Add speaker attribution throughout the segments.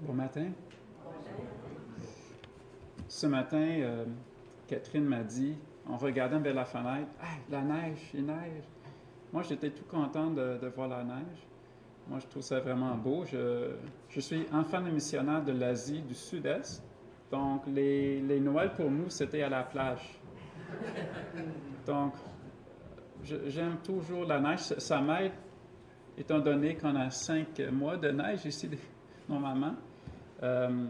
Speaker 1: Bon matin. Ce matin, euh, Catherine m'a dit, en regardant vers la fenêtre, ah, la neige, il neige. Moi, j'étais tout content de, voir la neige. Moi, je trouve ça vraiment beau. Je, suis enfant de missionnaire de l'Asie du Sud-Est. Donc, les, les Noëls pour nous, c'était à la plage. Donc, j'aime toujours la neige. Ça m'aide, étant donné qu'on a cinq mois de neige ici, normalement. Euh,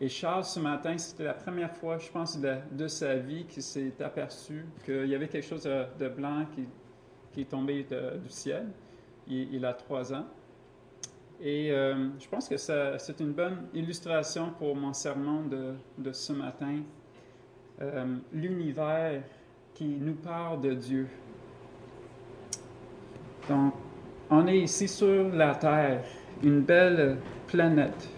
Speaker 1: et Charles, ce matin, c'était la première fois, je pense, de, sa vie qu'il s'est aperçu qu'il y avait quelque chose de, blanc qui, est tombé du ciel. Il, a trois ans. Et euh, je pense que c'est une bonne illustration pour mon sermon de, de ce matin. Euh, l'univers qui nous parle de Dieu. Donc, on est ici sur la Terre, une belle planète.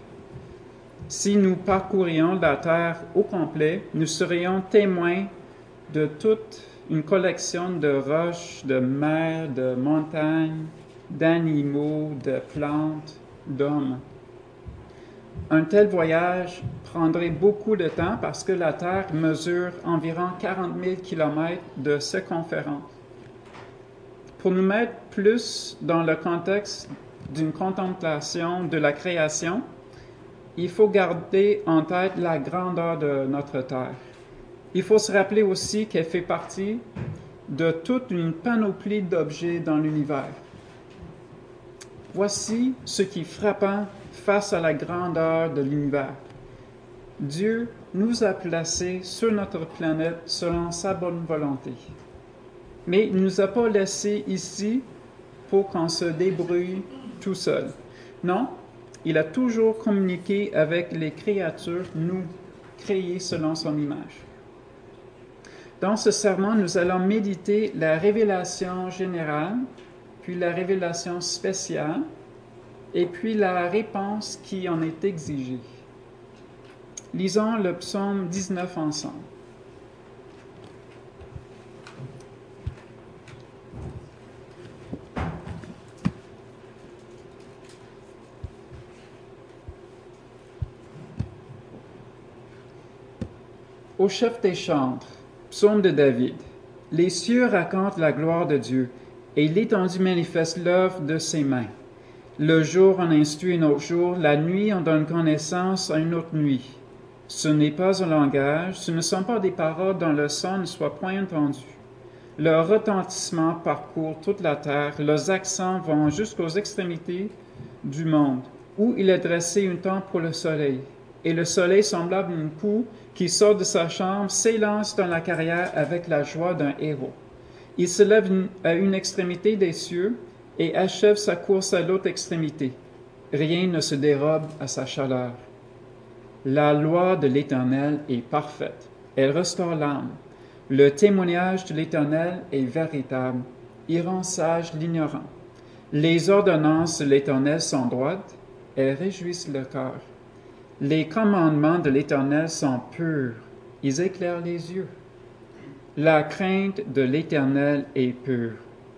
Speaker 1: Si nous parcourions la Terre au complet, nous serions témoins de toute une collection de roches, de mers, de montagnes, d'animaux, de plantes, d'hommes. Un tel voyage prendrait beaucoup de temps parce que la Terre mesure environ 40 000 km de circonférence. Pour nous mettre plus dans le contexte d'une contemplation de la création, il faut garder en tête la grandeur de notre Terre. Il faut se rappeler aussi qu'elle fait partie de toute une panoplie d'objets dans l'univers. Voici ce qui est frappant face à la grandeur de l'univers. Dieu nous a placés sur notre planète selon sa bonne volonté. Mais il ne nous a pas laissés ici pour qu'on se débrouille tout seul. Non, il a toujours communiqué avec les créatures, nous, créées selon son image. Dans ce serment, nous allons méditer la révélation générale, puis la révélation spéciale, et puis la réponse qui en est exigée. Lisons le psaume 19 ensemble. Au chef des chantres, psaume de David. Les cieux racontent la gloire de Dieu, et l'étendue manifeste l'œuvre de ses mains. Le jour en instruit un autre jour, la nuit en donne connaissance à une autre nuit. Ce n'est pas un langage, ce ne sont pas des paroles dont le son ne soit point entendu. Leur retentissement parcourt toute la terre, leurs accents vont jusqu'aux extrémités du monde, où il est dressé une tente pour le soleil. Et le soleil, semblable à une poule qui sort de sa chambre, s'élance dans la carrière avec la joie d'un héros. Il se lève à une extrémité des cieux, et achève sa course à l'autre extrémité. Rien ne se dérobe à sa chaleur. La loi de l'Éternel est parfaite. Elle restaure l'âme. Le témoignage de l'Éternel est véritable. Il rend sage l'ignorant. Les ordonnances de l'Éternel sont droites. Elles réjouissent le cœur. Les commandements de l'Éternel sont purs. Ils éclairent les yeux. La crainte de l'Éternel est pure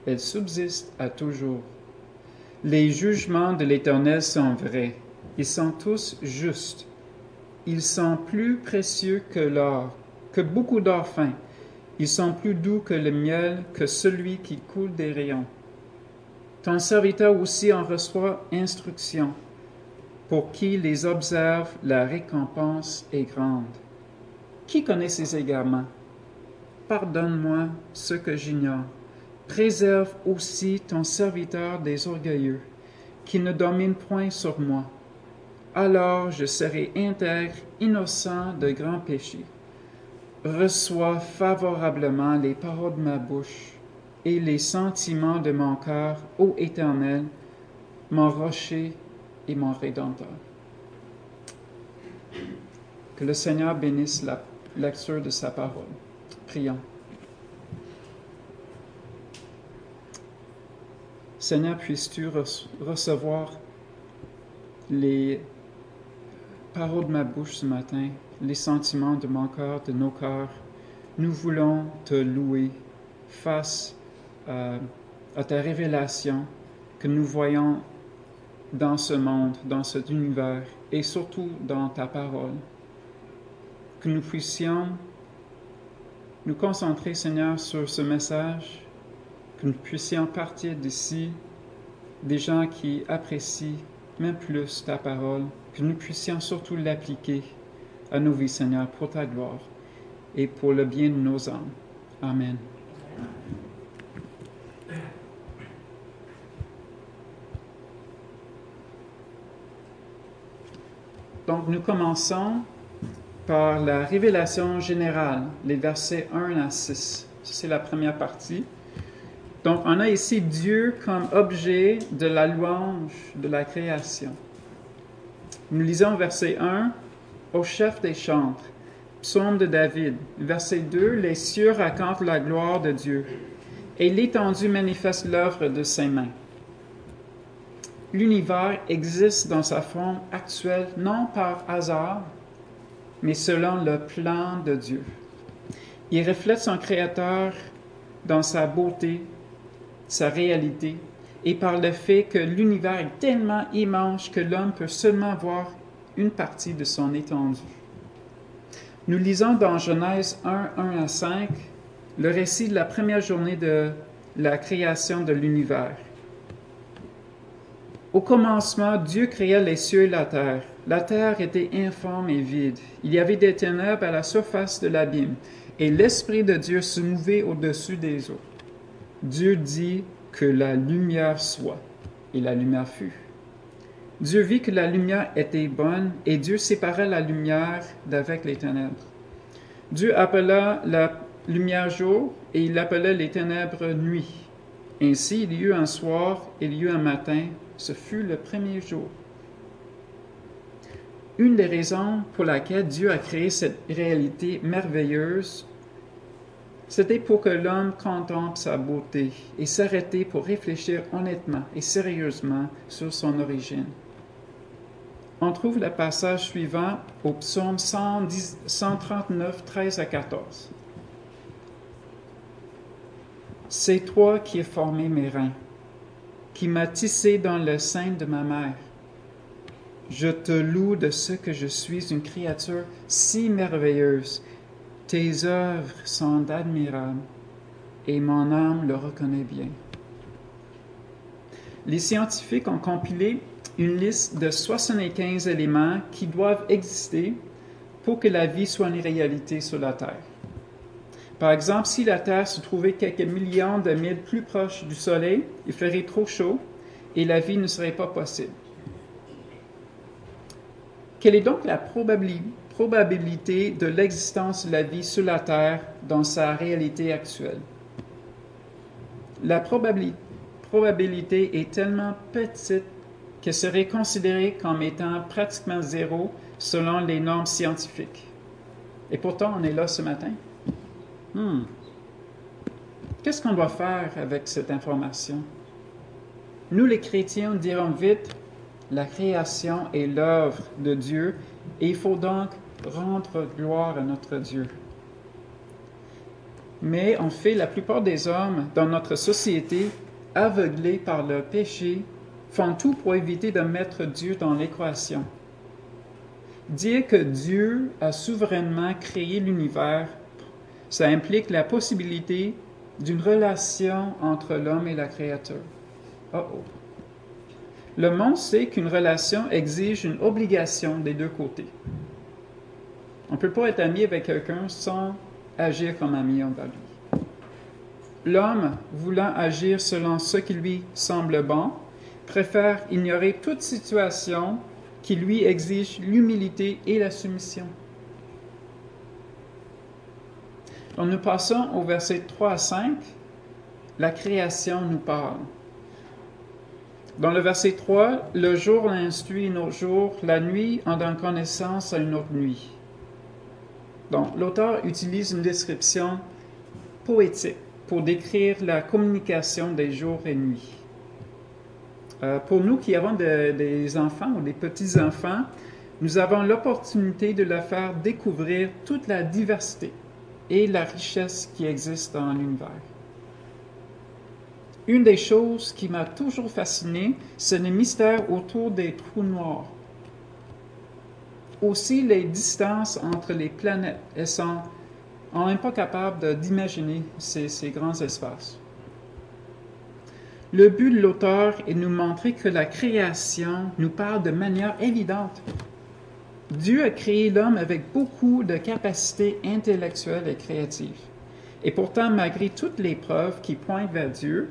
Speaker 1: elle subsiste à toujours. Les jugements de l'Éternel sont vrais, ils sont tous justes. Ils sont plus précieux que l'or, que beaucoup d'or fin. Ils sont plus doux que le miel, que celui qui coule des rayons. Ton serviteur aussi en reçoit instruction. Pour qui les observe, la récompense est grande. Qui connaît ses égarements? Pardonne-moi ce que j'ignore. Préserve aussi ton serviteur des orgueilleux, qui ne domine point sur moi. Alors je serai intègre, innocent de grands péchés. Reçois favorablement les paroles de ma bouche et les sentiments de mon cœur, ô Éternel, mon rocher et mon rédempteur. Que le Seigneur bénisse la lecture de sa parole. Prions. Seigneur, puisses-tu recevoir les paroles de ma bouche ce matin, les sentiments de mon cœur, de nos cœurs? Nous voulons te louer face à, ta révélation que nous voyons dans ce monde, dans cet univers, et surtout dans ta parole. Que nous puissions nous concentrer, Seigneur, sur ce message, que nous puissions partir d'ici des gens qui apprécient même plus ta parole, que nous puissions surtout l'appliquer à nos vies, Seigneur, pour ta gloire et pour le bien de nos âmes. Amen. Donc nous commençons par la révélation générale, les versets 1 à 6. C'est la première partie. Donc on a ici Dieu comme objet de la louange de la création. Nous lisons verset 1 au chef des chantres, psaume de David. Verset 2, les cieux racontent la gloire de Dieu et l'étendue manifeste l'œuvre de ses mains l'univers existe dans sa forme actuelle non par hasard, mais selon le plan de Dieu. Il reflète son Créateur dans sa beauté, sa réalité, et par le fait que l'univers est tellement immense que l'homme peut seulement voir une partie de son étendue. Nous lisons dans Genèse 1, 1 à 5 le récit de la première journée de la création de l'univers. Au commencement, Dieu créa les cieux et la terre. La terre était informe et vide. Il y avait des ténèbres à la surface de l'abîme, et l'Esprit de Dieu se mouvait au-dessus des eaux. Dieu dit que la lumière soit, et la lumière fut. Dieu vit que la lumière était bonne, et Dieu sépara la lumière d'avec les ténèbres. Dieu appela la lumière jour, et il appela les ténèbres nuit. Ainsi il y eut un soir, il y eut un matin, ce fut le premier jour. Une des raisons pour laquelle Dieu a créé cette réalité merveilleuse, c'était pour que l'homme contemple sa beauté et s'arrêter pour réfléchir honnêtement et sérieusement sur son origine. On trouve le passage suivant au psaume 139, 13 à 14. C'est toi qui as formé mes reins qui m'a tissé dans le sein de ma mère. Je te loue de ce que je suis une créature si merveilleuse. Tes œuvres sont admirables et mon âme le reconnaît bien. Les scientifiques ont compilé une liste de 75 éléments qui doivent exister pour que la vie soit une réalité sur la Terre. Par exemple, si la Terre se trouvait quelques millions de milles plus proche du Soleil, il ferait trop chaud et la vie ne serait pas possible. Quelle est donc la probabilité de l'existence de la vie sur la Terre dans sa réalité actuelle? La probabilité est tellement petite qu'elle serait considérée comme étant pratiquement zéro selon les normes scientifiques. Et pourtant, on est là ce matin. Hmm. Qu'est-ce qu'on doit faire avec cette information? Nous, les chrétiens, dirons vite, la création est l'œuvre de Dieu et il faut donc rendre gloire à notre Dieu. Mais en fait, la plupart des hommes dans notre société, aveuglés par le péché, font tout pour éviter de mettre Dieu dans l'équation. Dire que Dieu a souverainement créé l'univers ça implique la possibilité d'une relation entre l'homme et la créature. Oh oh. Le monde sait qu'une relation exige une obligation des deux côtés. On ne peut pas être ami avec quelqu'un sans agir comme ami envers lui. L'homme, voulant agir selon ce qui lui semble bon, préfère ignorer toute situation qui lui exige l'humilité et la soumission. Donc nous passons au verset 3 à 5. La création nous parle. Dans le verset 3, le jour instruit nos jours, la nuit en donne connaissance à une autre nuit. Donc l'auteur utilise une description poétique pour décrire la communication des jours et nuits. Euh, pour nous qui avons des enfants ou des petits-enfants, nous avons l'opportunité de leur faire découvrir toute la diversité et la richesse qui existe dans l'univers. Une des choses qui m'a toujours fasciné, c'est le mystère autour des trous noirs. Aussi les distances entre les planètes. Elles sont, on n'est pas capable d'imaginer ces, ces grands espaces. Le but de l'auteur est de nous montrer que la création nous parle de manière évidente. Dieu a créé l'homme avec beaucoup de capacités intellectuelles et créatives. Et pourtant, malgré toutes les preuves qui pointent vers Dieu,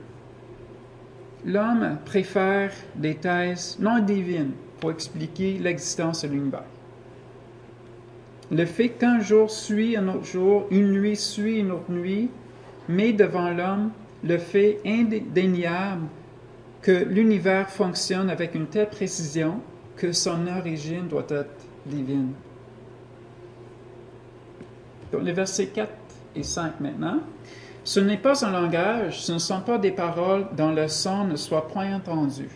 Speaker 1: l'homme préfère des thèses non divines pour expliquer l'existence de l'univers. Le fait qu'un jour suit un autre jour, une nuit suit une autre nuit, met devant l'homme le fait indéniable que l'univers fonctionne avec une telle précision que son origine doit être divine. Dans les versets 4 et 5 maintenant, ce n'est pas un langage, ce ne sont pas des paroles dont le son ne soit point entendu.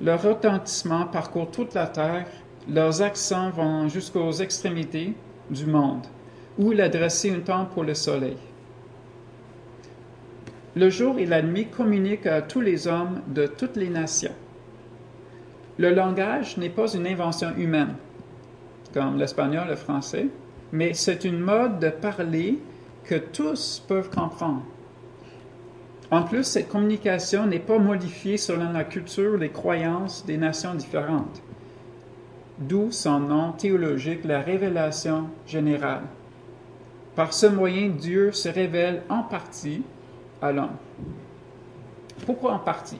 Speaker 1: Leur retentissement parcourt toute la terre, leurs accents vont jusqu'aux extrémités du monde, où il a dressé une tente pour le soleil. Le jour et la nuit communiquent à tous les hommes de toutes les nations. Le langage n'est pas une invention humaine, comme l'espagnol, le français, mais c'est une mode de parler que tous peuvent comprendre. En plus, cette communication n'est pas modifiée selon la culture les croyances des nations différentes, d'où son nom théologique, la révélation générale. Par ce moyen, Dieu se révèle en partie à l'homme. Pourquoi en partie?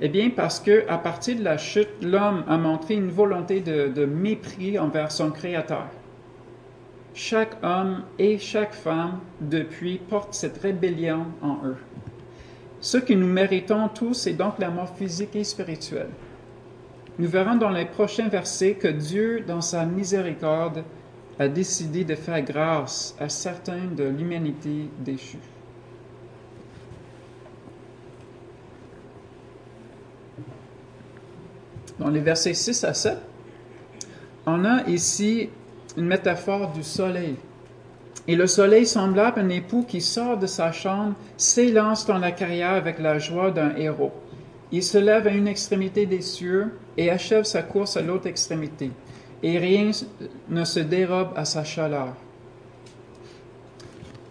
Speaker 1: Eh bien, parce que à partir de la chute, l'homme a montré une volonté de, mépris envers son Créateur. Chaque homme et chaque femme, depuis, portent cette rébellion en eux. Ce que nous méritons tous, c'est donc la mort physique et spirituelle. Nous verrons dans les prochains versets que Dieu, dans sa miséricorde, a décidé de faire grâce à certains de l'humanité déchue. Dans les versets 6 à 7, on a ici une métaphore du soleil. Et le soleil, semblable à un époux qui sort de sa chambre, s'élance dans la carrière avec la joie d'un héros. Il se lève à une extrémité des cieux et achève sa course à l'autre extrémité, et rien ne se dérobe à sa chaleur.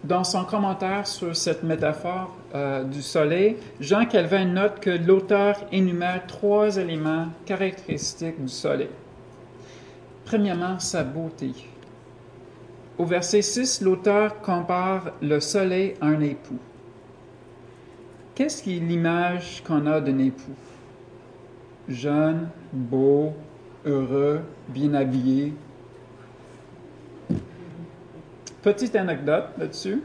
Speaker 1: Dans son commentaire sur cette métaphore euh, du soleil, Jean Calvin note que l'auteur énumère trois éléments caractéristiques du soleil. Premièrement, sa beauté. Au verset 6, l'auteur compare le soleil à un époux. Qu'est-ce qui est l'image qu'on a d'un époux? Jeune, beau, heureux, bien habillé. Petite anecdote là-dessus.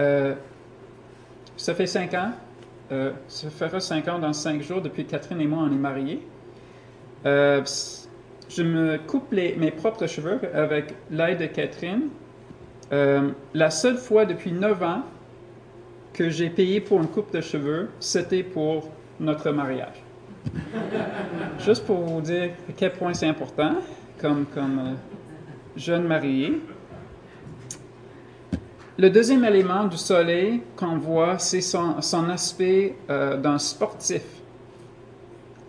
Speaker 1: Euh, ça fait cinq ans. Euh, ça fera cinq ans dans cinq jours depuis que Catherine et moi on est mariés. Euh, je me coupe mes propres cheveux avec l'aide de Catherine. La seule fois depuis 9 ans que j'ai payé pour une coupe de cheveux, c'était pour notre mariage. Juste pour vous dire à quel point c'est important comme, comme jeune marié. Le deuxième élément du soleil qu'on voit, c'est son, son, aspect euh, d'un sportif.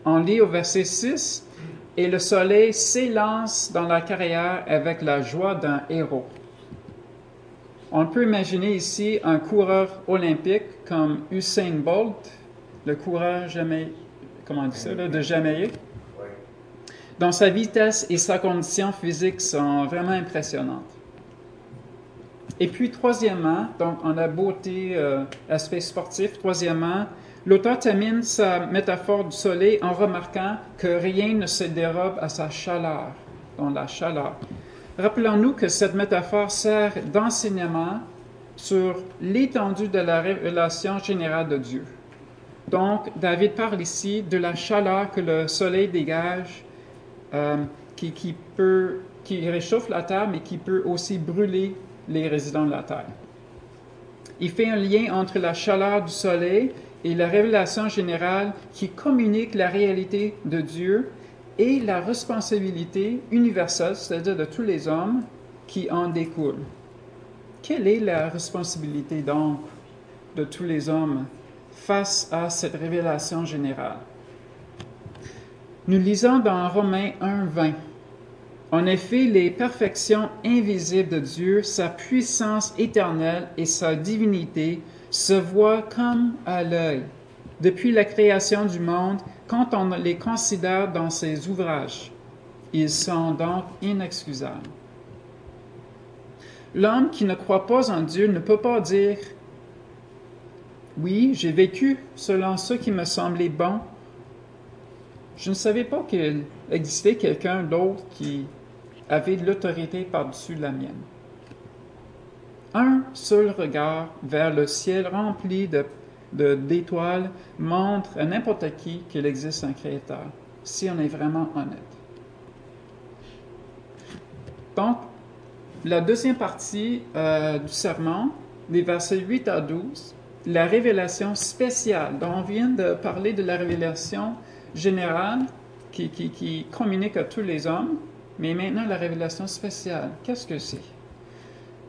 Speaker 1: On lit au verset 6, et le soleil s'élance dans la carrière avec la joie d'un héros. On peut imaginer ici un coureur olympique comme Usain Bolt, le coureur jamais, comment on dit ça, de Jamaïque. Dont sa vitesse et sa condition physique sont vraiment impressionnantes. Et puis, troisièmement, donc on a beauté, euh, aspect sportif. Troisièmement, L'auteur termine sa métaphore du soleil en remarquant que rien ne se dérobe à sa chaleur, dans la chaleur. Rappelons-nous que cette métaphore sert d'enseignement sur l'étendue de la révélation générale de Dieu. Donc, David parle ici de la chaleur que le soleil dégage, euh, qui, qui, peut, qui réchauffe la terre, mais qui peut aussi brûler les résidents de la terre. Il fait un lien entre la chaleur du soleil et la révélation générale qui communique la réalité de Dieu et la responsabilité universelle, c'est-à-dire de tous les hommes, qui en découle. Quelle est la responsabilité donc de tous les hommes face à cette révélation générale? Nous lisons dans Romains 1, 20. En effet, les perfections invisibles de Dieu, sa puissance éternelle et sa divinité se voient comme à l'œil depuis la création du monde quand on les considère dans ses ouvrages. Ils sont donc inexcusables. L'homme qui ne croit pas en Dieu ne peut pas dire Oui, j'ai vécu selon ce qui me semblait bon. Je ne savais pas qu'il existait quelqu'un d'autre qui avait de l'autorité par-dessus la mienne. Un seul regard vers le ciel rempli de, d'étoiles montre à n'importe qui qu'il existe un Créateur, si on est vraiment honnête. Donc, la deuxième partie euh, du serment, les versets 8 à 12, la révélation spéciale. Donc, on vient de parler de la révélation générale qui, qui, qui communique à tous les hommes, mais maintenant la révélation spéciale. Qu'est-ce que c'est?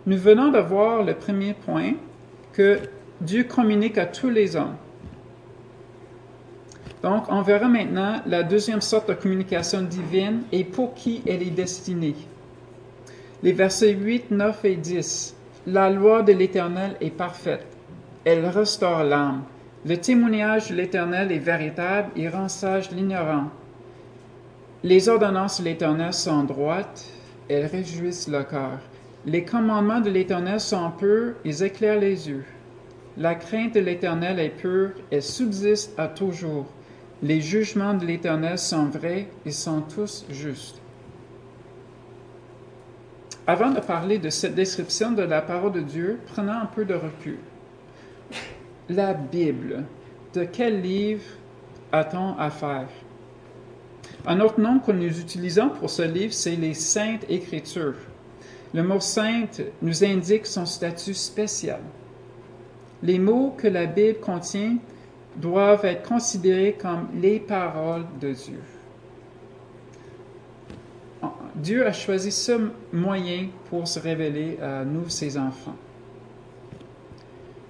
Speaker 1: Nous venons de voir le premier point que Dieu communique à tous les hommes. Donc, on verra maintenant la deuxième sorte de communication divine et pour qui elle est destinée. Les versets 8, 9 et 10. La loi de l'Éternel est parfaite. Elle restaure l'âme. Le témoignage de l'Éternel est véritable et rend sage l'ignorant. Les ordonnances de l'Éternel sont droites, elles réjouissent le cœur. Les commandements de l'Éternel sont purs, ils éclairent les yeux. La crainte de l'Éternel est pure, elle subsiste à toujours. Les jugements de l'Éternel sont vrais, ils sont tous justes. Avant de parler de cette description de la parole de Dieu, prenons un peu de recul. La Bible, de quel livre a-t-on affaire? Un autre nom que nous utilisons pour ce livre, c'est les Saintes Écritures. Le mot sainte nous indique son statut spécial. Les mots que la Bible contient doivent être considérés comme les paroles de Dieu. Dieu a choisi ce moyen pour se révéler à nous, ses enfants.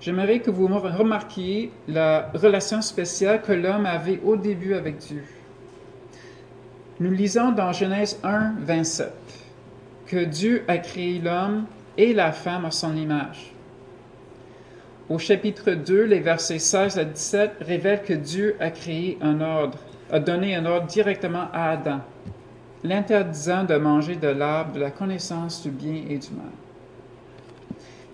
Speaker 1: J'aimerais que vous remarquiez la relation spéciale que l'homme avait au début avec Dieu. Nous lisons dans Genèse 1, 27 que Dieu a créé l'homme et la femme à son image. Au chapitre 2, les versets 16 à 17 révèlent que Dieu a créé un ordre, a donné un ordre directement à Adam, l'interdisant de manger de l'arbre de la connaissance du bien et du mal.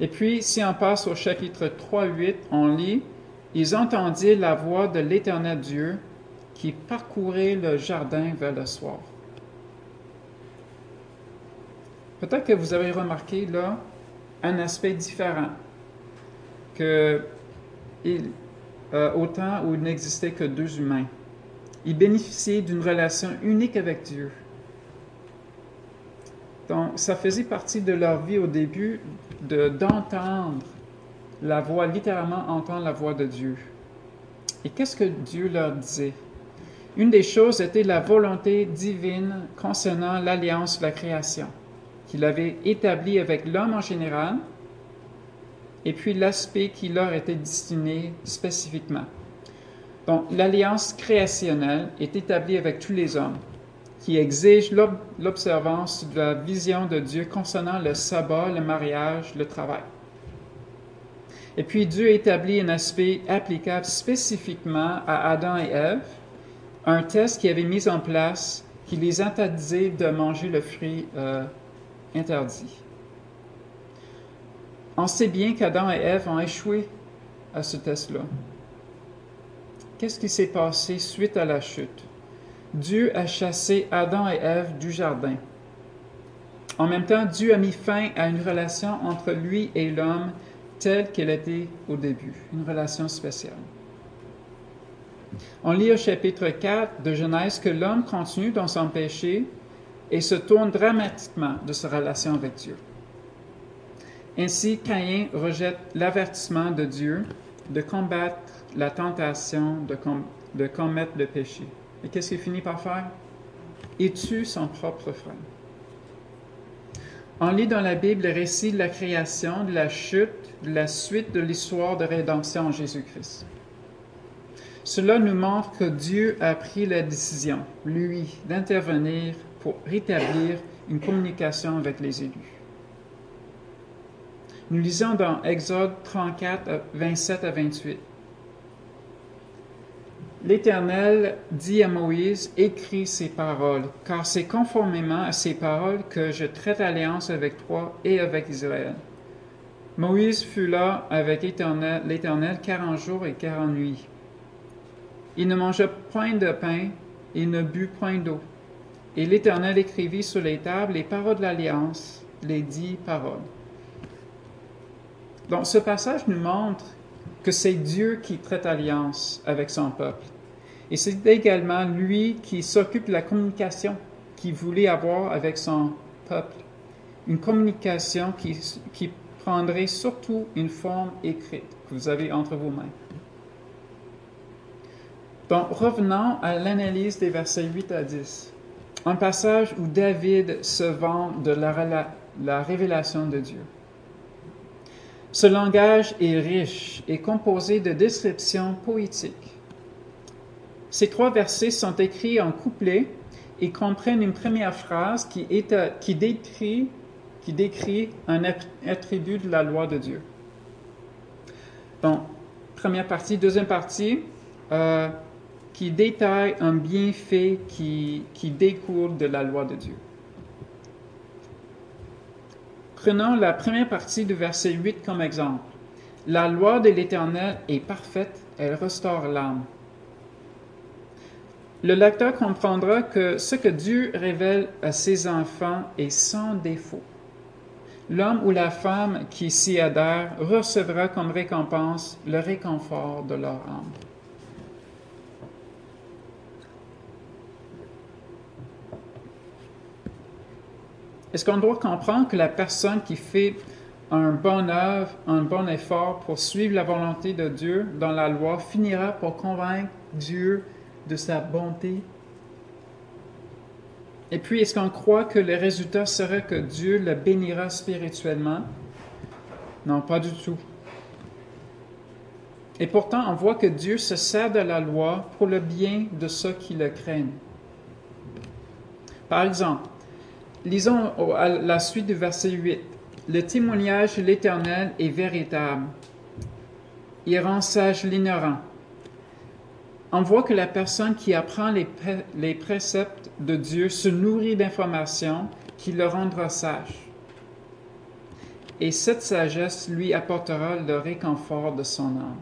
Speaker 1: Et puis, si on passe au chapitre 3, 8, on lit Ils entendirent la voix de l'Éternel Dieu qui parcourait le jardin vers le soir. Peut-être que vous avez remarqué là un aspect différent que euh, au temps où il n'existait que deux humains. Ils bénéficiaient d'une relation unique avec Dieu. Donc, ça faisait partie de leur vie au début de, d'entendre la voix, littéralement entendre la voix de Dieu. Et qu'est-ce que Dieu leur disait? Une des choses était la volonté divine concernant l'alliance de la création, qu'il avait établie avec l'homme en général, et puis l'aspect qui leur était destiné spécifiquement. Donc, l'alliance créationnelle est établie avec tous les hommes, qui exige l'observance de la vision de Dieu concernant le sabbat, le mariage, le travail. Et puis Dieu établit un aspect applicable spécifiquement à Adam et Ève, un test qui avait mis en place qui les interdisait de manger le fruit euh, interdit. On sait bien qu'Adam et Ève ont échoué à ce test-là. Qu'est-ce qui s'est passé suite à la chute? Dieu a chassé Adam et Ève du jardin. En même temps, Dieu a mis fin à une relation entre lui et l'homme telle qu'elle était au début, une relation spéciale. On lit au chapitre 4 de Genèse que l'homme continue dans son péché et se tourne dramatiquement de sa relation avec Dieu. Ainsi, Caïn rejette l'avertissement de Dieu de combattre la tentation de, de commettre le péché. Et qu'est-ce qu'il finit par faire? Il tue son propre frère. On lit dans la Bible le récit de la création, de la chute, de la suite de l'histoire de rédemption en Jésus-Christ. Cela nous montre que Dieu a pris la décision, lui, d'intervenir pour rétablir une communication avec les élus. Nous lisons dans Exode 34, 27 à 28. L'Éternel dit à Moïse, écris ces paroles, car c'est conformément à ces paroles que je traite alliance avec toi et avec Israël. Moïse fut là avec l'Éternel quarante jours et quarante nuits. Il ne mangea point de pain et ne but point d'eau. Et l'Éternel écrivit sur les tables les paroles de l'alliance, les dix paroles. Donc ce passage nous montre que c'est Dieu qui traite alliance avec son peuple. Et c'est également lui qui s'occupe de la communication qu'il voulait avoir avec son peuple. Une communication qui, qui prendrait surtout une forme écrite que vous avez entre vos mains. Donc, revenons à l'analyse des versets 8 à 10. Un passage où David se vend de la, la révélation de Dieu. Ce langage est riche et composé de descriptions poétiques. Ces trois versets sont écrits en couplet et comprennent une première phrase qui, décrit, un attribut de la loi de Dieu. Donc, première partie. Deuxième partie, euh, qui détaille un bienfait qui, qui découle de la loi de Dieu. Prenons la première partie du verset 8 comme exemple. La loi de l'Éternel est parfaite, elle restaure l'âme. Le lecteur comprendra que ce que Dieu révèle à ses enfants est sans défaut. L'homme ou la femme qui s'y adhère recevra comme récompense le réconfort de leur âme. Est-ce qu'on doit comprendre que la personne qui fait un bon œuvre, un bon effort pour suivre la volonté de Dieu dans la loi finira par convaincre Dieu de sa bonté? Et puis, est-ce qu'on croit que le résultat serait que Dieu le bénira spirituellement? Non, pas du tout. Et pourtant, on voit que Dieu se sert de la loi pour le bien de ceux qui le craignent. Par exemple, Lisons à la suite du verset 8. Le témoignage de l'Éternel est véritable. Il rend sage l'ignorant. On voit que la personne qui apprend les, les préceptes de Dieu se nourrit d'informations qui le rendra sage. Et cette sagesse lui apportera le réconfort de son âme.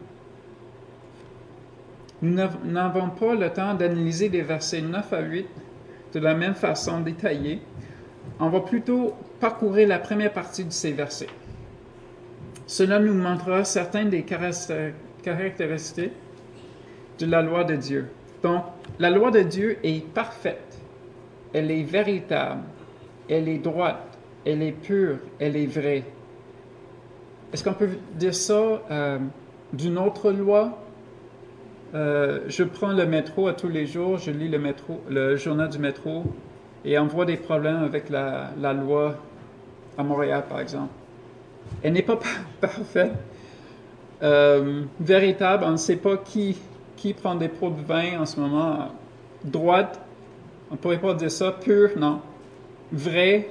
Speaker 1: Nous n'avons pas le temps d'analyser les versets 9 à 8 de la même façon détaillée, on va plutôt parcourir la première partie de ces versets. Cela nous montrera certaines des caractéristiques de la loi de Dieu. Donc, la loi de Dieu est parfaite, elle est véritable, elle est droite, elle est pure, elle est vraie. Est-ce qu'on peut dire ça euh, d'une autre loi? Euh, je prends le métro à tous les jours, je lis le, métro, le journal du métro, et on voit des problèmes avec la, loi à Montréal, par exemple. Elle n'est pas parfaite, euh, véritable. On ne sait pas qui, qui prend des pots de en ce moment. Droite, on ne pourrait pas dire ça. Pur, non. Vrai,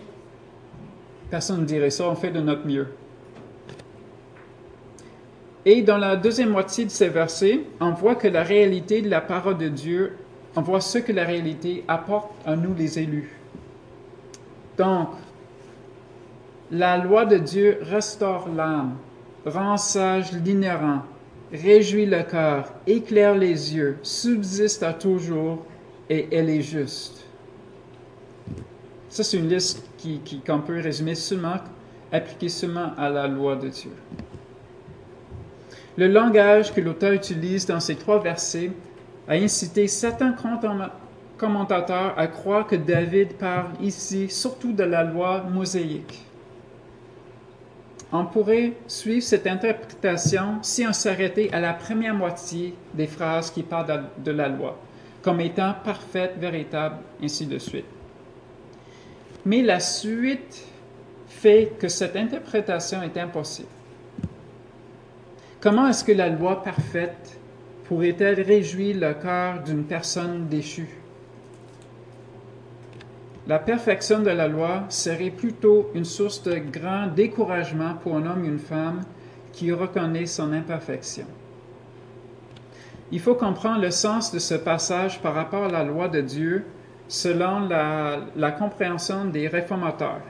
Speaker 1: personne ne dirait ça. On fait de notre mieux. Et dans la deuxième moitié de ces versets, on voit que la réalité de la parole de Dieu on voit ce que la réalité apporte à nous les élus. Donc, la loi de Dieu restaure l'âme, rend sage l'ignorant, réjouit le cœur, éclaire les yeux, subsiste à toujours et elle est juste. Ça, c'est une liste qui, qu'on peut résumer seulement, appliquée seulement à la loi de Dieu. Le langage que l'auteur utilise dans ces trois versets a incité certains commentateurs à croire que David parle ici surtout de la loi mosaïque. On pourrait suivre cette interprétation si on s'arrêtait à la première moitié des phrases qui parlent de la loi, comme étant parfaite, véritable, ainsi de suite. Mais la suite fait que cette interprétation est impossible. Comment est-ce que la loi parfaite pourrait-elle réjouir le cœur d'une personne déchue? La perfection de la loi serait plutôt une source de grand découragement pour un homme et une femme qui reconnaît son imperfection. Il faut comprendre le sens de ce passage par rapport à la loi de Dieu selon la, compréhension des réformateurs.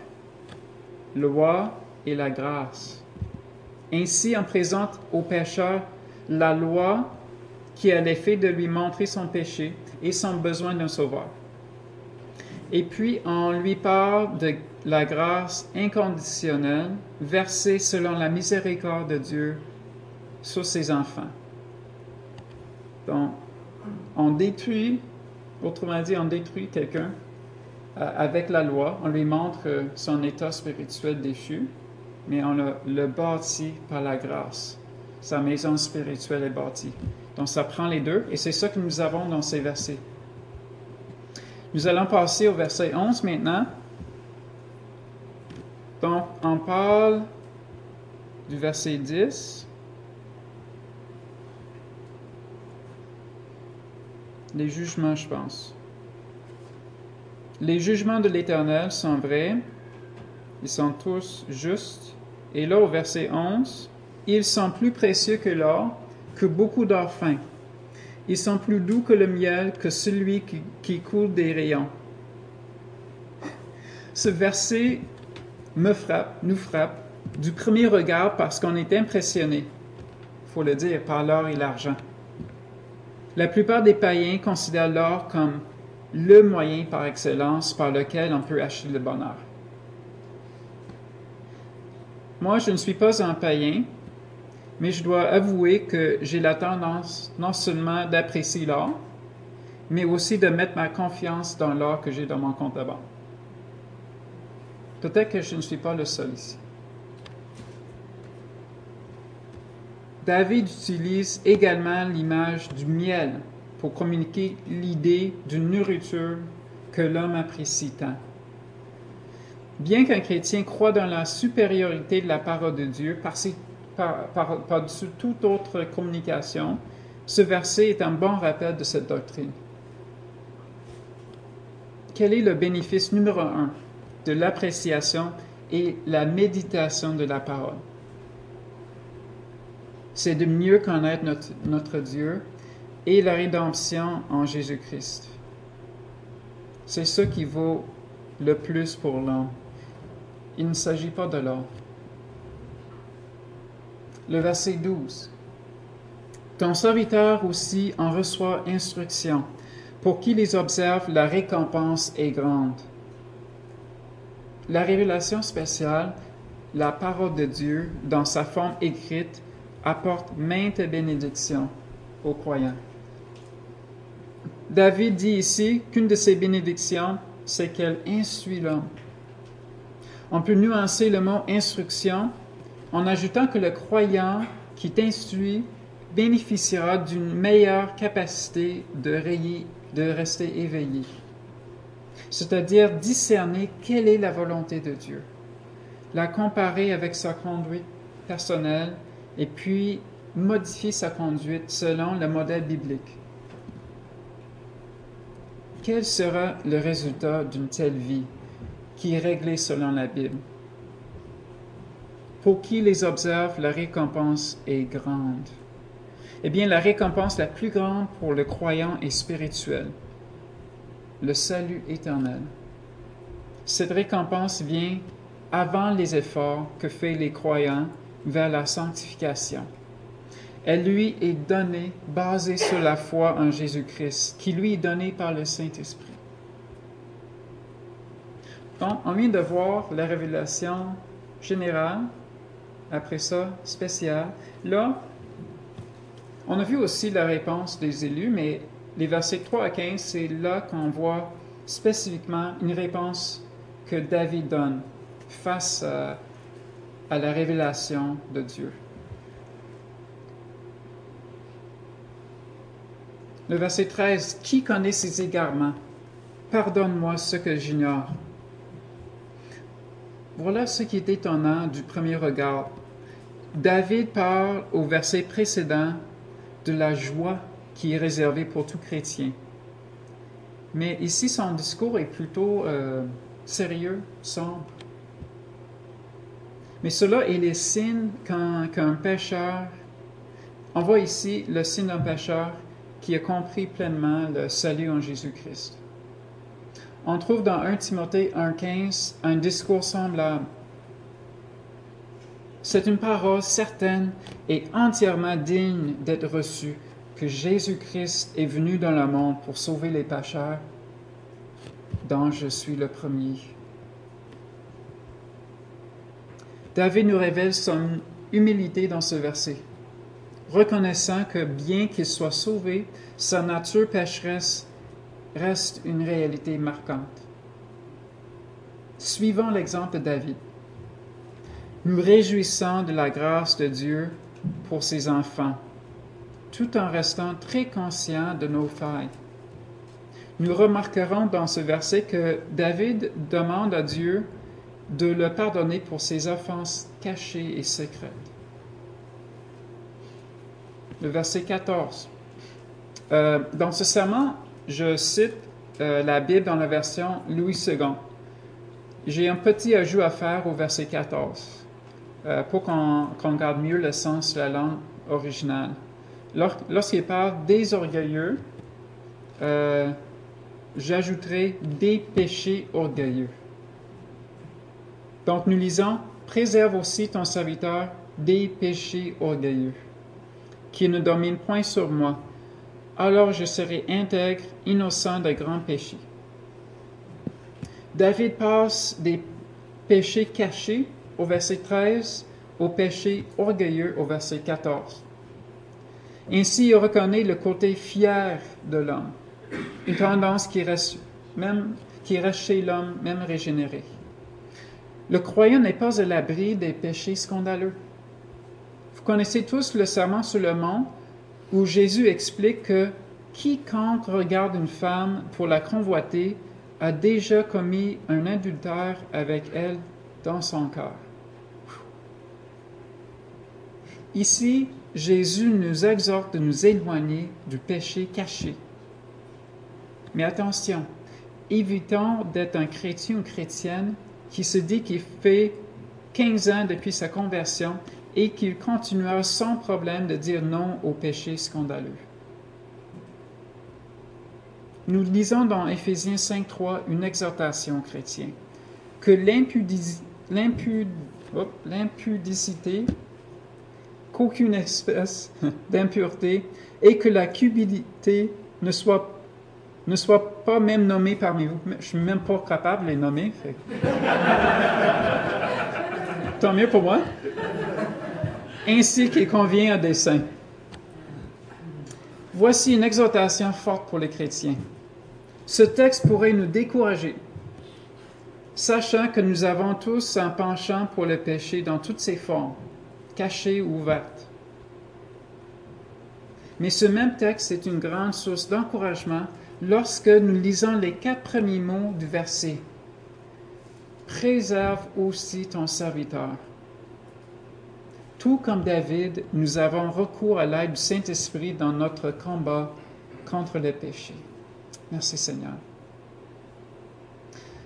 Speaker 1: Loi et la grâce. Ainsi, on présente au pécheur la loi qui a l'effet de lui montrer son péché et son besoin d'un sauveur. Et puis, on lui parle de la grâce inconditionnelle versée selon la miséricorde de Dieu sur ses enfants. Donc, on détruit, autrement dit, on détruit quelqu'un euh, avec la loi, on lui montre son état spirituel déchu, mais on le bâtit par la grâce. Sa maison spirituelle est bâtie. Donc ça prend les deux, et c'est ça que nous avons dans ces versets. Nous allons passer au verset 11 maintenant. Donc on parle du verset 10. Les jugements, je pense. Les jugements de l'Éternel sont vrais, ils sont tous justes. Et là, au verset 11, ils sont plus précieux que l'or, que beaucoup d'or fin. Ils sont plus doux que le miel, que celui qui, coule des rayons. Ce verset me frappe, nous frappe, du premier regard parce qu'on est impressionné, faut le dire, par l'or et l'argent. La plupart des païens considèrent l'or comme le moyen par excellence par lequel on peut acheter le bonheur. Moi, je ne suis pas un païen, mais je dois avouer que j'ai la tendance non seulement d'apprécier l'or, mais aussi de mettre ma confiance dans l'or que j'ai dans mon compte à. Peut-être que je ne suis pas le seul ici. David utilise également l'image du miel pour communiquer l'idée d'une nourriture que l'homme apprécie tant. Bien qu'un chrétien croit dans la supériorité de la parole de Dieu par ses par-dessus toute autre communication, ce verset est un bon rappel de cette doctrine. Quel est le bénéfice numéro un de l'appréciation et la méditation de la parole? C'est de mieux connaître notre, notre Dieu et la rédemption en Jésus-Christ. C'est ce qui vaut le plus pour l'homme. Il ne s'agit pas de l'or le verset 12. Ton serviteur aussi en reçoit instruction. Pour qui les observe, la récompense est grande. La révélation spéciale, la parole de Dieu, dans sa forme écrite, apporte maintes bénédictions aux croyants. David dit ici qu'une de ces bénédictions, c'est qu'elle instruit l'homme. On peut nuancer le mot instruction en ajoutant que le croyant qui t'instruit bénéficiera d'une meilleure capacité de, rester éveillé, c'est-à-dire discerner quelle est la volonté de Dieu, la comparer avec sa conduite personnelle et puis modifier sa conduite selon le modèle biblique. Quel sera le résultat d'une telle vie qui est réglée selon la Bible? Pour qui les observe, la récompense est grande. Eh bien, la récompense la plus grande pour le croyant est spirituelle, le salut éternel. Cette récompense vient avant les efforts que font les croyants vers la sanctification. Elle lui est donnée basée sur la foi en Jésus-Christ, qui lui est donnée par le Saint-Esprit. Donc, on vient de voir la révélation générale après ça, spécial. Là, on a vu aussi la réponse des élus, mais les versets 3 à 15, c'est là qu'on voit spécifiquement une réponse que David donne face à, à la révélation de Dieu. Le verset 13, Qui connaît ses égarements? Pardonne-moi ce que j'ignore. Voilà ce qui est étonnant du premier regard. David parle au verset précédent de la joie qui est réservée pour tout chrétien. Mais ici, son discours est plutôt euh, sérieux, sombre. Mais cela est le signe qu'un pécheur, on voit ici le signe d'un pécheur qui a compris pleinement le salut en Jésus-Christ. On trouve dans 1 Timothée 1.15 un discours semblable. C'est une parole certaine et entièrement digne d'être reçue que Jésus-Christ est venu dans le monde pour sauver les pécheurs, dont je suis le premier. David nous révèle son humilité dans ce verset, reconnaissant que bien qu'il soit sauvé, sa nature pécheresse reste une réalité marquante. Suivons l'exemple de David. Nous réjouissons de la grâce de Dieu pour ses enfants, tout en restant très conscients de nos failles. Nous remarquerons dans ce verset que David demande à Dieu de le pardonner pour ses offenses cachées et secrètes. Le verset 14. Euh, dans ce serment, je cite euh, la Bible dans la version Louis II. J'ai un petit ajout à faire au verset 14 euh, pour qu'on garde mieux le sens de la langue originale. Lorsqu'il parle des orgueilleux, euh, j'ajouterai des péchés orgueilleux. Donc nous lisons, préserve aussi ton serviteur des péchés orgueilleux, qui ne dominent point sur moi, alors je serai intègre, innocent de grands péchés. David passe des péchés cachés au verset 13 au péché orgueilleux au verset 14. Ainsi, il reconnaît le côté fier de l'homme, une tendance qui reste, même, qui reste chez l'homme, même régénéré. Le croyant n'est pas à l'abri des péchés scandaleux. Vous connaissez tous le serment sur le mont où Jésus explique que quiconque regarde une femme pour la convoiter a déjà commis un adultère avec elle dans son cœur. Ici, Jésus nous exhorte de nous éloigner du péché caché. Mais attention, évitons d'être un chrétien ou chrétienne qui se dit qu'il fait 15 ans depuis sa conversion et qu'il continuera sans problème de dire non au péché scandaleux. Nous lisons dans Éphésiens 5.3 une exhortation chrétienne que l'impudicité, qu'aucune espèce d'impureté et que la cupidité ne soit, ne soit pas même nommée parmi vous. Je suis même pas capable de les nommer. Tant mieux pour moi ainsi qu'il convient à des saints. Voici une exhortation forte pour les chrétiens. Ce texte pourrait nous décourager, sachant que nous avons tous un penchant pour le péché dans toutes ses formes, cachées ou ouvertes. Mais ce même texte est une grande source d'encouragement lorsque nous lisons les quatre premiers mots du verset. Préserve aussi ton serviteur. Tout comme David, nous avons recours à l'aide du Saint-Esprit dans notre combat contre le péché. Merci Seigneur.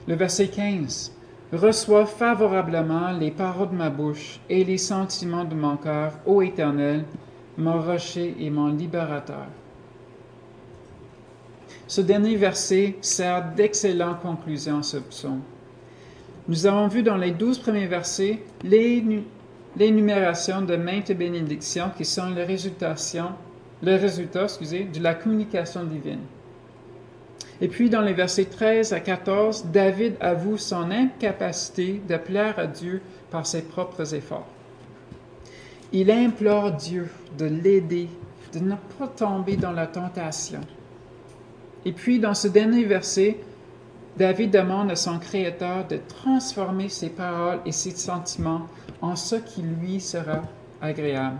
Speaker 1: Le verset 15. Reçois favorablement les paroles de ma bouche et les sentiments de mon cœur, ô Éternel, mon rocher et mon libérateur. Ce dernier verset sert d'excellente conclusion à ce psaume. Nous avons vu dans les douze premiers versets les l'énumération de maintes bénédictions qui sont le résultat, de la communication divine. Et puis dans les versets 13 à 14, David avoue son incapacité de plaire à Dieu par ses propres efforts. Il implore Dieu de l'aider, de ne pas tomber dans la tentation. Et puis dans ce dernier verset, David demande à son Créateur de transformer ses paroles et ses sentiments en ce qui lui sera agréable.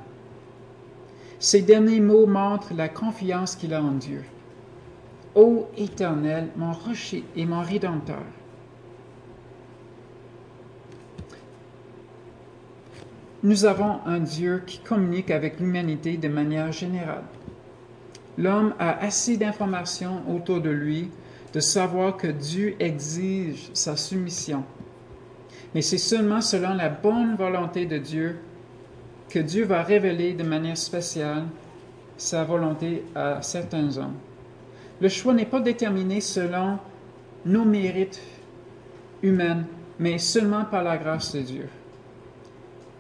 Speaker 1: Ces derniers mots montrent la confiance qu'il a en Dieu. Ô Éternel, mon rocher et mon rédempteur. Nous avons un Dieu qui communique avec l'humanité de manière générale. L'homme a assez d'informations autour de lui de savoir que Dieu exige sa soumission. Mais c'est seulement selon la bonne volonté de Dieu que Dieu va révéler de manière spéciale sa volonté à certains hommes. Le choix n'est pas déterminé selon nos mérites humains, mais seulement par la grâce de Dieu.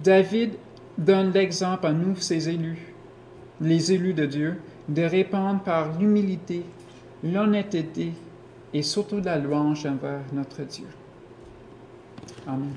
Speaker 1: David donne l'exemple à nous, ses élus, les élus de Dieu, de répondre par l'humilité, l'honnêteté et surtout la louange envers notre Dieu. Amen.